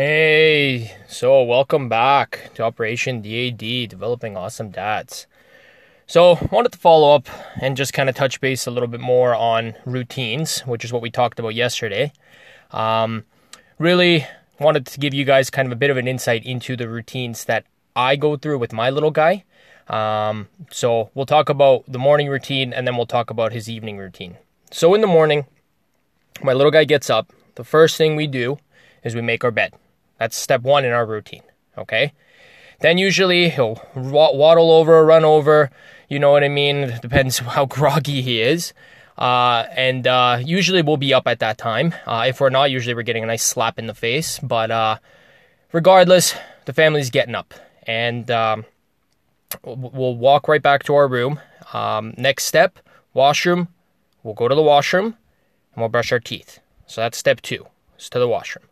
Hey, so welcome back to Operation DAD, Developing Awesome Dads. So, wanted to follow up and just kind of touch base a little bit more on routines, which is what we talked about yesterday. Um, really wanted to give you guys kind of a bit of an insight into the routines that I go through with my little guy. Um, so, we'll talk about the morning routine and then we'll talk about his evening routine. So, in the morning, my little guy gets up. The first thing we do is we make our bed. That's step one in our routine. Okay. Then usually he'll waddle over, run over. You know what I mean? It depends how groggy he is. Uh, and uh, usually we'll be up at that time. Uh, if we're not, usually we're getting a nice slap in the face. But uh, regardless, the family's getting up. And um, we'll walk right back to our room. Um, next step, washroom. We'll go to the washroom and we'll brush our teeth. So that's step two, is to the washroom.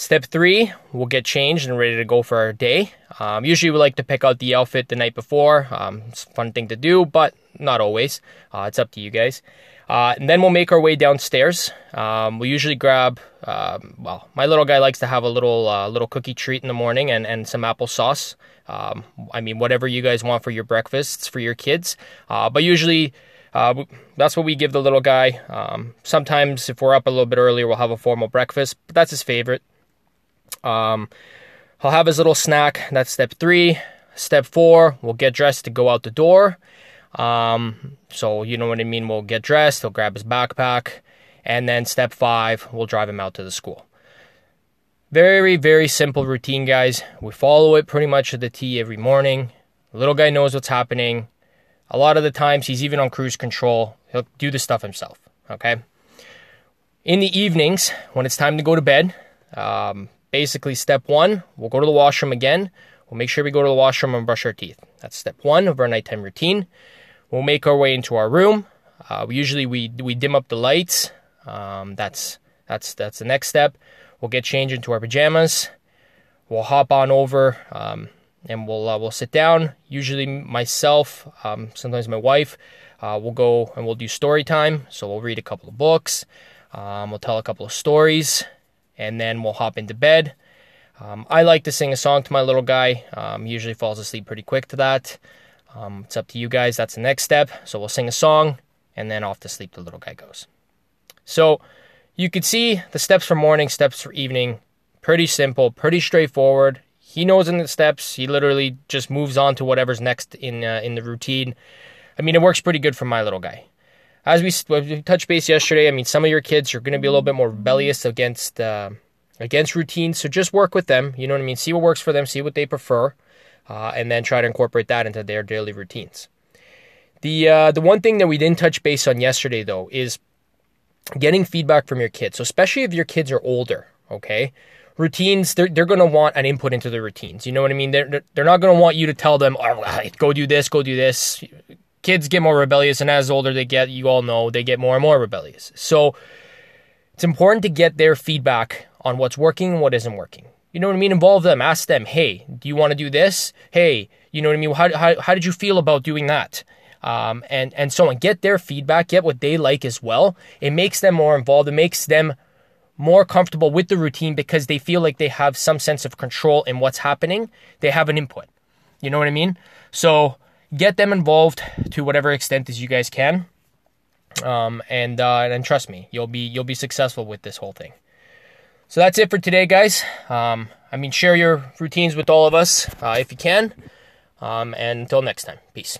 Step three, we'll get changed and ready to go for our day. Um, usually, we like to pick out the outfit the night before. Um, it's a fun thing to do, but not always. Uh, it's up to you guys. Uh, and then we'll make our way downstairs. Um, we usually grab, um, well, my little guy likes to have a little uh, little cookie treat in the morning and, and some applesauce. Um, I mean, whatever you guys want for your breakfasts for your kids. Uh, but usually, uh, that's what we give the little guy. Um, sometimes, if we're up a little bit earlier, we'll have a formal breakfast, but that's his favorite. Um, he'll have his little snack. That's step three. Step four, we'll get dressed to go out the door. Um, so you know what I mean. We'll get dressed. He'll grab his backpack, and then step five, we'll drive him out to the school. Very, very simple routine, guys. We follow it pretty much to the T every morning. Little guy knows what's happening. A lot of the times, he's even on cruise control. He'll do the stuff himself. Okay. In the evenings, when it's time to go to bed, um, basically step one, we'll go to the washroom again. We'll make sure we go to the washroom and brush our teeth. That's step one of our nighttime routine. We'll make our way into our room. Uh, we usually we we dim up the lights. Um, that's that's that's the next step. We'll get changed into our pajamas. We'll hop on over um, and we'll uh, we'll sit down. Usually myself, um, sometimes my wife, uh, we'll go and we'll do story time. So we'll read a couple of books. Um, we'll tell a couple of stories and then we'll hop into bed. Um, I like to sing a song to my little guy. Um, usually falls asleep pretty quick to that. Um, it's up to you guys. That's the next step. So we'll sing a song, and then off to sleep the little guy goes. So you could see the steps for morning, steps for evening. Pretty simple, pretty straightforward. He knows in the steps. He literally just moves on to whatever's next in uh, in the routine. I mean, it works pretty good for my little guy as we, we touched base yesterday, I mean, some of your kids are going to be a little bit more rebellious against uh, against routines. So just work with them. You know what I mean? See what works for them. See what they prefer, uh, and then try to incorporate that into their daily routines. The uh, the one thing that we didn't touch base on yesterday though is getting feedback from your kids. So especially if your kids are older, okay. Routines, they're, they're going to want an input into the routines. You know what I mean? They're, they're not going to want you to tell them, oh, go do this, go do this kids get more rebellious, and as older they get, you all know they get more and more rebellious. So it's important to get their feedback on what's working and what isn't working. You know what I mean? Involve them. Ask them, hey, do you want to do this? Hey, you know what I mean? How, how, how did you feel about doing that? Um, and, and so on. Get their feedback, get what they like as well. It makes them more involved. It makes them more comfortable with the routine because they feel like they have some sense of control in what's happening. They have an input. You know what I mean? So get them involved to whatever extent as you guys can. Um, and uh, and trust me, you'll be you'll be successful with this whole thing. So that's it for today, guys. Um, I mean, share your routines with all of us uh, if you can. Um, and until next time, peace.